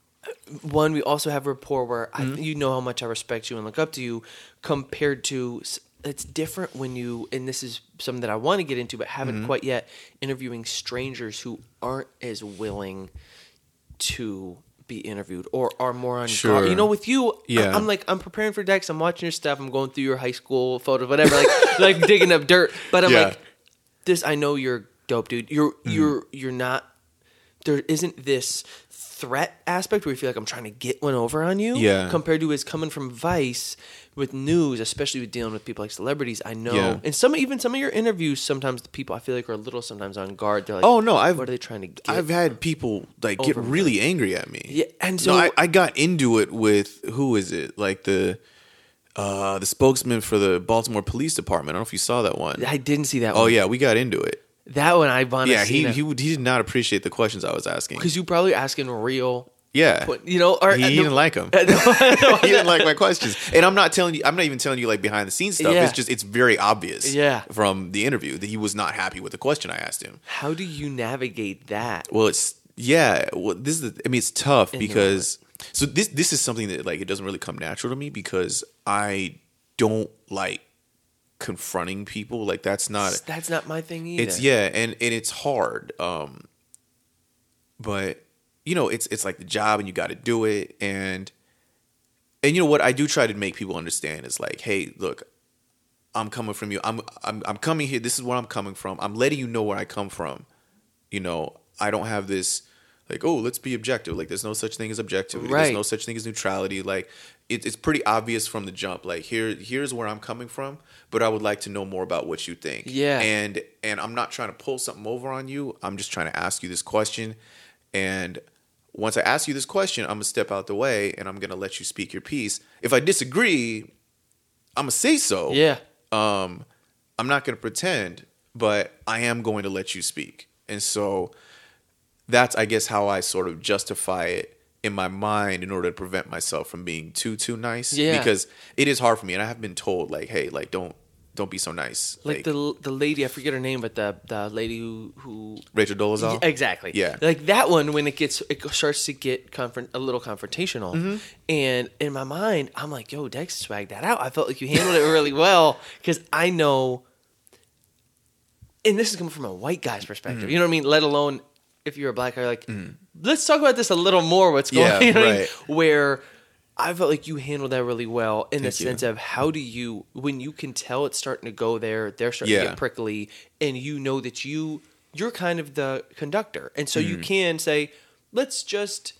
(laughs) one, we also have rapport where I, Mm-hmm. you know how much I respect you and look up to you. Compared to it's different when you and this is something that I want to get into, but haven't Mm-hmm. quite yet. Interviewing strangers who aren't as willing to be interviewed or are more on Sure. guard. You know, with you, Yeah. I'm like I'm preparing for Dex. I'm watching your stuff. I'm going through your high school photos, whatever, like (laughs) like digging up dirt. But I'm Yeah. like, this. I know you're dope, dude. You're Mm-hmm. you're you're not. There isn't this threat aspect where you feel like I'm trying to get one over on you. Yeah. Compared to his coming from Vice with news, especially with dealing with people like celebrities. I know, Yeah. and some even some of your interviews, sometimes the people I feel like are a little sometimes on guard. They're like, Oh no, I've what are they trying to get? I've had people like get over me. really angry at me. Yeah, and no, so- I, I got into it with who is it? Like the uh the spokesman for the Baltimore Police Department. I don't know if you saw that one. I didn't see that. oh one. yeah, we got into it. That one I to Yeah, he he he did not appreciate the questions I was asking. because you probably asking real, Yeah, you know, or he, he uh, didn't like them. (laughs) (laughs) he didn't like my questions, and I'm not telling you. I'm not even telling you like behind the scenes stuff. Yeah. It's just it's very obvious. Yeah. from the interview that he was not happy with the question I asked him. How do you navigate that? Well, it's yeah. Well, this is. The, I mean, it's tough In because so this this is something that like it doesn't really come natural to me because I don't like confronting people. Like that's not. That's not my thing either. It's yeah, and and it's hard. Um, but you know, it's it's like the job, and you got to do it, and and you know what I do try to make people understand is like, hey, look, I'm coming from you. I'm I'm I'm coming here. This is where I'm coming from. I'm letting you know where I come from. You know, I don't have this like, oh, let's be objective. Like, there's no such thing as objectivity. Right. There's no such thing as neutrality. Like, it, it's pretty obvious from the jump. Like, here here's where I'm coming from, but I would like to know more about what you think. Yeah. And and I'm not trying to pull something over on you. I'm just trying to ask you this question, and once I ask you this question, I'm gonna step out the way and I'm gonna let you speak your piece. If I disagree, I'm gonna say so. Yeah. Um, I'm not gonna pretend, but I am going to let you speak. And so that's I guess how I sort of justify it in my mind in order to prevent myself from being too too nice. Yeah. Because it is hard for me and I have been told like, hey, like don't don't be so nice. Like, the the lady, I forget her name, but the the lady who who Rachel Dolezal. Exactly. Yeah. Like that one when it gets it starts to get confront a little confrontational. Mm-hmm. And in my mind, I'm like, "Yo, Dex swag that out." I felt like you handled it really well cuz I know and this is coming from a white guy's perspective. Mm-hmm. You know what I mean? Let alone if you're a black guy like, "Let's talk about this a little more what's going Yeah, (laughs) on." You know what I mean? right. Where I felt like you handled that really well in the Thank you. sense of how do you when you can tell it's starting to go there, they're starting to get prickly, and you know that you you're kind of the conductor, and so Mm-hmm. you can say, "Let's just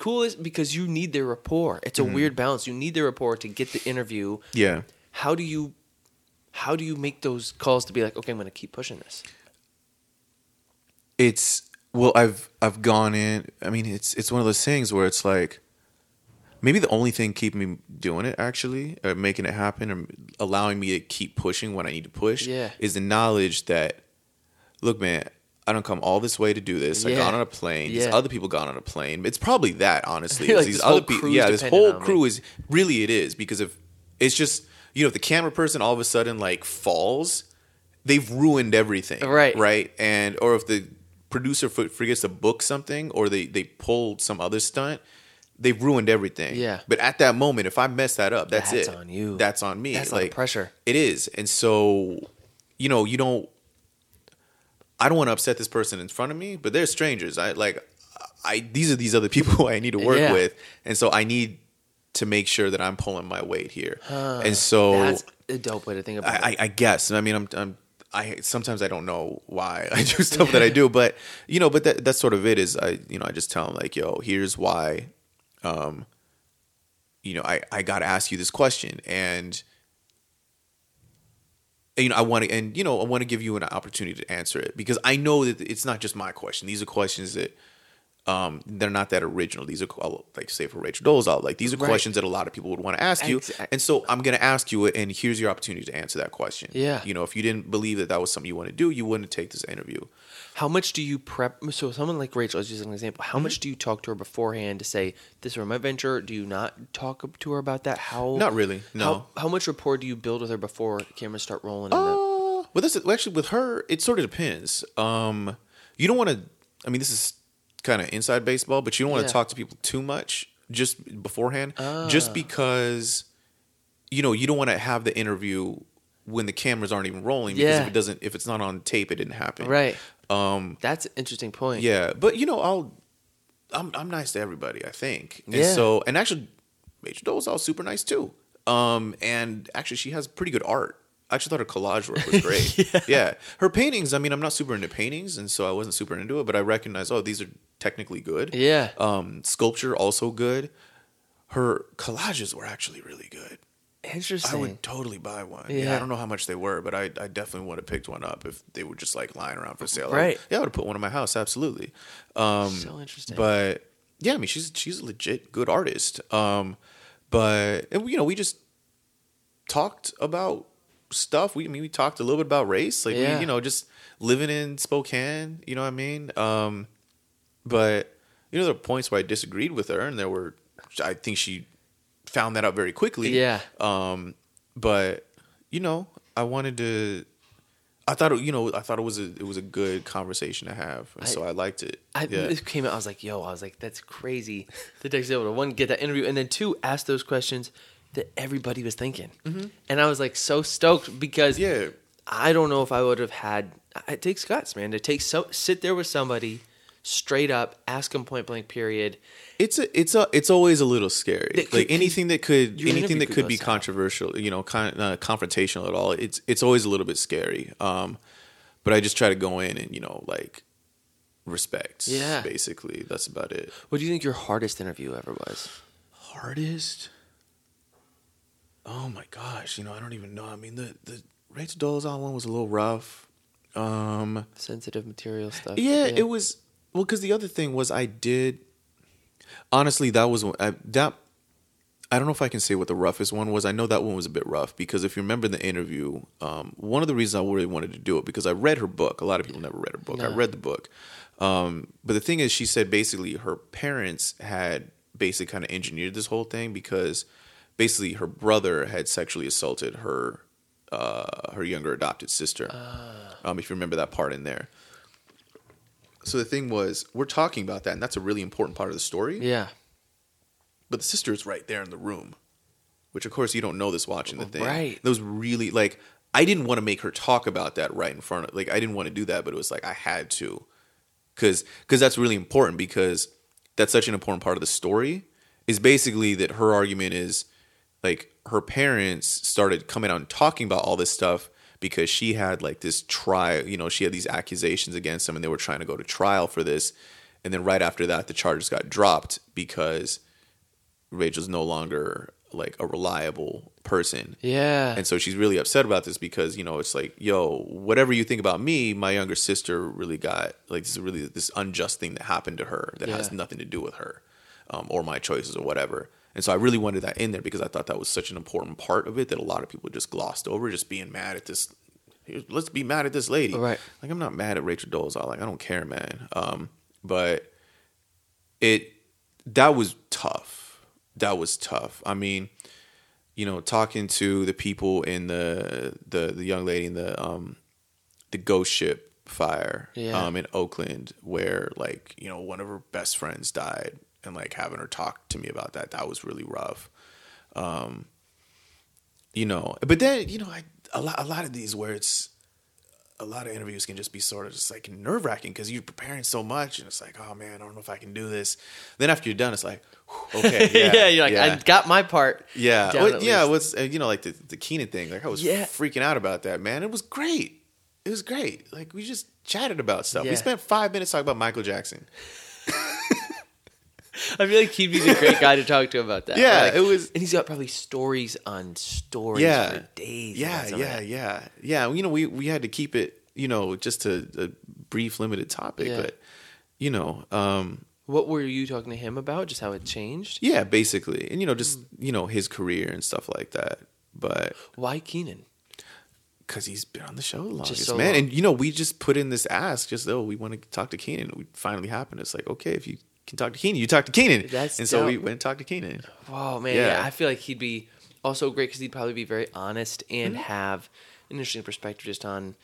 cool this," because you need their rapport. It's a Mm-hmm. weird balance. You need their rapport to get the interview. yeah. How do you how do you make those calls to be like, okay, I'm going to keep pushing this? it's well i've i've gone in i mean it's it's one of those things where it's like maybe the only thing keeping me doing it actually or making it happen or allowing me to keep pushing when i need to push Yeah. is the knowledge that look man i don't come all this way to do this i got on a plane these other people got on a plane it's probably that honestly (laughs) Like these other people yeah this whole on me. crew is really it is because if it's just you know if the camera person all of a sudden like falls they've ruined everything Right. right and or if the producer forgets to book something or they they pull some other stunt they've ruined everything Yeah. but at that moment if i mess that up that's, it. That's it on you. that's on me That's like pressure. it is and so you know you don't i don't want to upset this person in front of me but they're strangers i like i these are these other (laughs) people i need to work Yeah. with and so i need to make sure that I'm pulling my weight here. and so That's a dope way to think about I, it. I, I guess. I mean, I'm, I'm, I sometimes I don't know why (laughs) I do stuff that I do, but you know, but that that's sort of it. Is I, you know, I just tell them like, yo, here's why, um, you know, I I got to ask you this question, and you know, I want to, and you know, I want to give you an opportunity to answer it because I know that it's not just my question. These are questions that. Um, they're not that original. These are like, say, for Rachel Dolezal, like these are Right. questions that a lot of people would want to ask you, Exact- and so I'm going to ask you it, and here's your opportunity to answer that question. Yeah. You know, if you didn't believe that that was something you want to do, you wouldn't take this interview. How much do you prep? So, someone like Rachel, as just an example, Mm-hmm. how much do you talk to her beforehand to say this is my venture? Do you not talk to her about that? How? Not really, no. How, how much rapport do you build with her before cameras start rolling? in the, Uh, well, this well, actually with her, it sort of depends. Um, you don't want to. I mean, this is kind of inside baseball, but you don't want Yeah. to talk to people too much just beforehand, just because you know you don't want to have the interview when the cameras aren't even rolling. Because Yeah. if it doesn't, if it's not on tape, it didn't happen. right. Um. That's an interesting point. Yeah, but you know, I'll. I'm I'm nice to everybody. I think. And Yeah. so, and actually, Rachel Dolezal super nice too. Um, and actually, she has pretty good art. I actually thought her collage work was (laughs) great. yeah. her paintings. I mean, I'm not super into paintings, and so I wasn't super into it. But I recognize, oh, these are technically good. Yeah. Um, sculpture also good. Her collages were actually really good. Interesting. I would totally buy one. Yeah. Yeah. I don't know how much they were, but I, I definitely would have picked one up if they were just like lying around for sale. Right. Yeah, I would have put one in my house. Absolutely. Um, So interesting. But yeah, I mean, she's she's a legit good artist. Um, but and, you know, we just talked about stuff. We I mean, we talked a little bit about race, like Yeah. we, you know, just living in Spokane. You know what I mean? Um, but you know, there were points where I disagreed with her, and there were. I think she found that out very quickly. Yeah. Um, but you know, I wanted to. I thought it, you know, I thought it was a it was a good conversation to have, and I- so I liked it. I, yeah. This came out. I was like, "Yo!" I was like, "That's crazy." That Dex was able to one get that interview, and then two ask those questions that everybody was thinking, and I was like so stoked because Mm-hmm. Yeah. I don't know if I would have had. It takes guts, man, to take so sit there with somebody straight up, ask them point blank, period. It's a, it's a, it's always a little scary. Could- like anything that could, anything that could could be controversial, you know, con, uh, confrontational at all. It's, it's always a little bit scary. Um, but I just try to go in and you know, like, respect. Yeah. basically, that's about it. What do you think your hardest interview ever was? Hardest. Oh my gosh, you know, I don't even know. I mean, the the Rachel Dolezal one was a little rough. Um, Sensitive material stuff. yeah, it was well because the other thing was I did. Honestly, that was I, that. I don't know if I can say what the roughest one was. I know that one was a bit rough because if you remember the interview, um, one of the reasons I really wanted to do it because I read her book. A lot of people never read her book. I read the book, um, but the thing is, she said basically her parents had basically kind of engineered this whole thing because basically her brother had sexually assaulted her uh, her younger adopted sister. Um, if you remember that part in there. So the thing was, we're talking about that, and that's a really important part of the story. Yeah. But the sister is right there in the room, which of course you don't know this watching the thing. Right. Was really like I didn't want to make her talk about that right in front of like I didn't want to do that, but it was like I had to, because because that's really important because that's such an important part of the story. Is basically that her argument is like her parents started coming out and talking about all this stuff because she had like this trial, you know, she had these accusations against them and they were trying to go to trial for this. And then right after that, the charges got dropped because Rachel's no longer like a reliable person. Yeah. And so she's really upset about this because, you know, it's like, yo, whatever you think about me, my younger sister really got like this is really this unjust thing that happened to her that has nothing to do with her um, or my choices or whatever. And so I really wanted that in there because I thought that was such an important part of it that a lot of people just glossed over, just being mad at this. Let's be mad at this lady. Right. Like I'm not mad at Rachel Dolezal. Like I don't care, man. Um, but it that was tough. That was tough. I mean, you know, talking to the people in the the the young lady in the um the ghost ship fire Yeah. um in Oakland where like, you know, one of her best friends died and like having her talk to me about that, that was really rough. Um you know, but then, you know, I a lot a lot of these where it's a lot of interviews can just be sort of just like nerve wracking because you're preparing so much, and it's like, oh man, I don't know if I can do this. Then after you're done, it's like, okay, yeah, (laughs) Yeah, you're like, yeah. I got my part. Yeah, Well, yeah. What's you know like the the Kenan thing? Like I was Yeah. freaking out about that, man. It was great. It was great. Like we just chatted about stuff. We spent five minutes talking about Michael Jackson. I feel like he'd be the great guy to talk to about that. Yeah, Like- it was- and he's got probably stories on stories Yeah, for days. Yeah, about some of yeah, yeah, yeah. You know, we we had to keep it, you know, just a, a brief, limited topic, Yeah. but you know, um, What were you talking to him about? Just how it changed? yeah, basically, and you know, just Hmm. you know his career and stuff like that. But Why Kenan? because he's been on the show the longest, so man. long. And you know, we just put in this ask, just oh, we want to talk to Kenan. It finally happened. It's like okay, if you can talk to Kenan, you talk to Kenan. That's and so we went and talked to Kenan. Oh man, Yeah. yeah. I feel like he'd be also great because he'd probably be very honest and Mm-hmm. have an interesting perspective just on,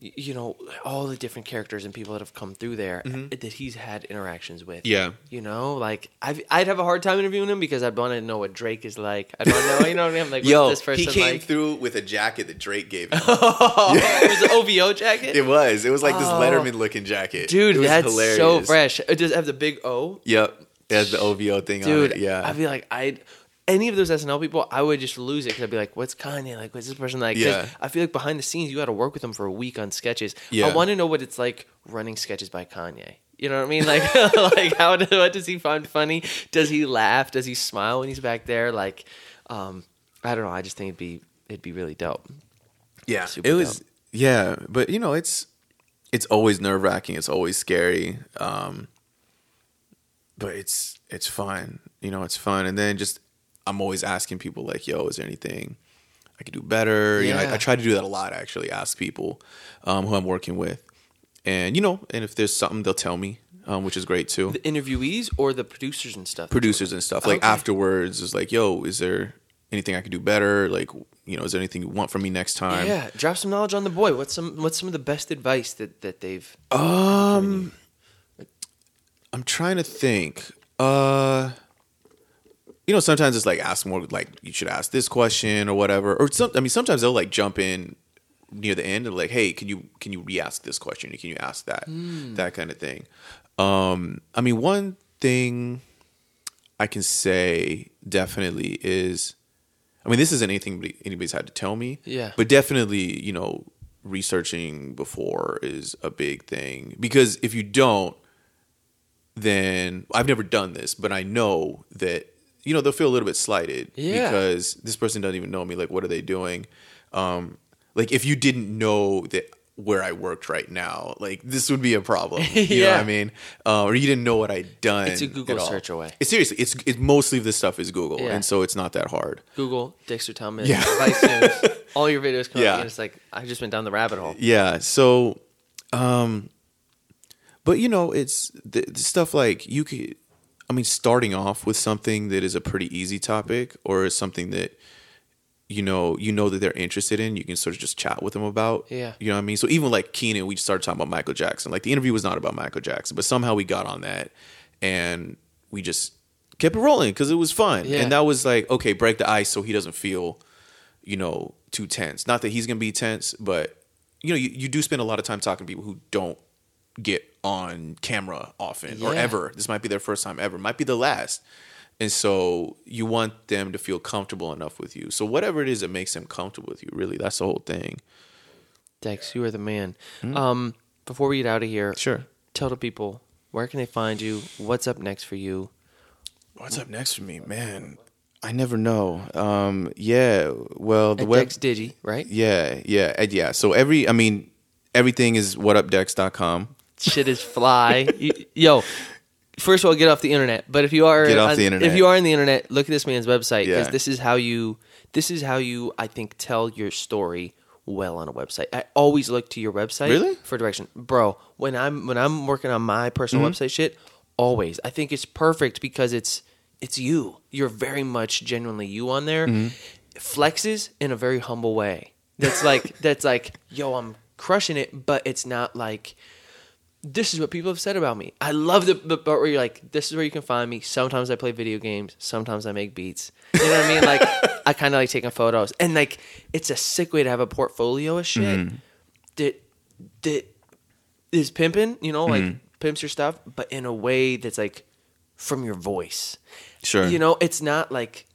you know, all the different characters and people that have come through there that he's had interactions with. Mm-hmm. Yeah. you know, like I've, I'd have a hard time interviewing him because I'd want to know what Drake is like. I don't know, you know what I mean? Like, Yo, this person he came like? through with a jacket that Drake gave him. Oh, (laughs) it was an OVO jacket. it was. It was like this Oh. Letterman looking jacket. Dude, it was that's hilarious. so fresh. It does have the big O. Yep. It has the OVO thing dude. on it. Yeah. I'd be like, I'd any of those SNL people, I would just lose it because I'd be like, what's Kanye like? What's this person like? 'Cause Yeah. I feel like behind the scenes, you got to work with them for a week on sketches. Yeah. I want to know what it's like running sketches by Kanye. You know what I mean? Like, (laughs) like how do, what does he find funny? Does he laugh? Does he smile when he's back there? Like, um, I don't know. I just think it'd be it'd be really dope. yeah. super it was yeah, but you know, it's it's always nerve wracking, it's always scary. Um but it's it's fun. You know, it's fun. And then just I'm always asking people like, yo, is there anything I could do better? You know, I, I try to do that a lot actually, ask people um who I'm working with. And you know, and if there's something they'll tell me, um, which is great too. The interviewees or the producers and stuff. producers and stuff. Like Okay. afterwards, is like, yo, is there anything I could do better? Like, you know, is there anything you want from me next time? Yeah, drop some knowledge on the boy. What's some what's some of the best advice that that they've Um, I'm trying to think. Uh, you know, sometimes it's like ask more. Like you should ask this question or whatever. Or some. I mean, sometimes they'll like jump in near the end and like, hey, can you can you re-ask this question? Can you ask that? That kind of thing. Um, I mean, one thing I can say definitely is, I mean, this isn't anything anybody's had to tell me. Yeah. But definitely, you know, researching before is a big thing because if you don't, then I've never done this, but I know that you know they'll feel a little bit slighted Yeah. because this person doesn't even know me. Like, what are they doing? Um, like, if you didn't know that where I worked right now, like this would be a problem. (laughs) You know Yeah. what I mean? Uh, or you didn't know what I'd done. It's a Google search away. It's seriously, it's it's mostly this stuff is Google, Yeah. and so it's not that hard. Google Dexter Thomas, Yeah. (laughs) News, all your videos come Yeah. up, and it's like I just went down the rabbit hole. Yeah. So, um, but you know, it's the, the stuff like you could. I mean, starting off with something that is a pretty easy topic, or is something that you know you know that they're interested in, you can sort of just chat with them about. Yeah. You know what I mean? So even like Kenan, we started talking about Michael Jackson. Like the interview was not about Michael Jackson, but somehow we got on that, and we just kept it rolling because it was fun, Yeah. and that was like okay, break the ice so he doesn't feel you know, too tense. Not that he's gonna be tense, but you know, you, you do spend a lot of time talking to people who don't get on camera often or ever. This might be their first time ever, might be the last. And so you want them to feel comfortable enough with you. So whatever it is that makes them comfortable with you, really, that's the whole thing. Dex, you are the man. Um, before we get out of here? Sure. tell the people where can they find you? What's up next for you? What's up next for me, man? I never know. Um, yeah. Well, the At web. Dex Digi, right? yeah, yeah, yeah. So every, I mean, everything is whatupdex.com. Shit is fly. You- Yo, first of all, get off the internet. But if you are Get off on- the internet. if you are on the internet, look at this man's website because Yeah. this is how you this is how you I think tell your story well on a website. I always look to your website Really? for direction, bro. When I'm when I'm working on my personal Mm-hmm. website shit, always I think it's perfect because it's it's you. You're very much genuinely you on there. Mm-hmm. Flexes in a very humble way. That's like (laughs) that's like, yo, I'm crushing it, but it's not like this is what people have said about me. I love the, the part where you're like, this is where you can find me. Sometimes I play video games. Sometimes I make beats. You know what I mean? Like, (laughs) I kind of like taking photos. And like, it's a sick way to have a portfolio of shit. that that is pimping, you know, like Mm-hmm. pimps your stuff, but in a way that's like from your voice. Sure. You know, it's not like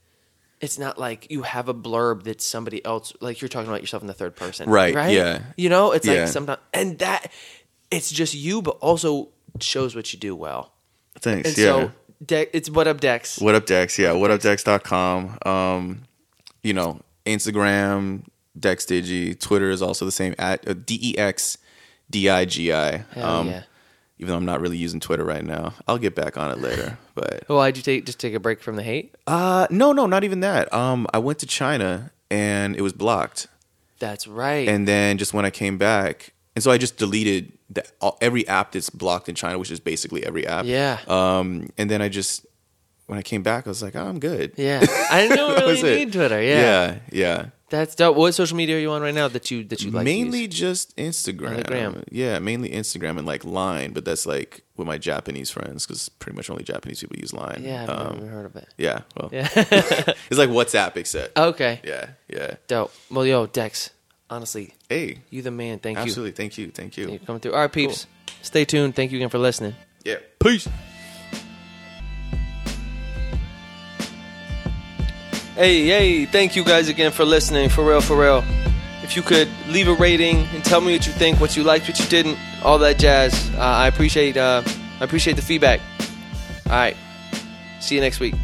it's not like you have a blurb that somebody else like you're talking about yourself in the third person. Right, Right? yeah. You know, it's Yeah. like sometimes and that it's just you, but also shows what you do well. Thanks. And yeah. so De- it's what up Dex. What up, Dex? Yeah, whatupdex.com. Um, you know, Instagram, Dex Digi. Twitter is also the same at uh, D E X D I G I. Um, yeah. Even though I'm not really using Twitter right now, I'll get back on it later. (laughs) But Well, why'd you take just take a break from the hate? uh, no, no, not even that. Um, I went to China and it was blocked, That's right. and then just when I came back, and so I just deleted the, all, every app that's blocked in China, which is basically every app. yeah. Um, and then I just when I came back, I was like, oh, I'm good. yeah. I didn't (laughs) That really was it. need Twitter. Yeah. yeah, yeah. That's dope. What social media are you on right now that you that you like? mainly just Instagram. Instagram. Yeah, mainly Instagram and like Line, but that's like with my Japanese friends because pretty much only Japanese people use Line. Yeah, I've um, never heard of it. yeah. Well, Yeah. (laughs) it's like WhatsApp except. okay. Yeah, yeah. Dope. Well, yo, Dex. Honestly, Hey, you the man. Thank you. absolutely. Thank you. Thank you. you. You're coming through. All right, peeps. Stay tuned. Thank you again for listening. Yeah. Peace. Hey, hey, thank you guys again for listening. For real, for real. If you could leave a rating and tell me what you think, what you liked, what you didn't, all that jazz. Uh, I appreciate uh, I appreciate the feedback. All right. See you next week.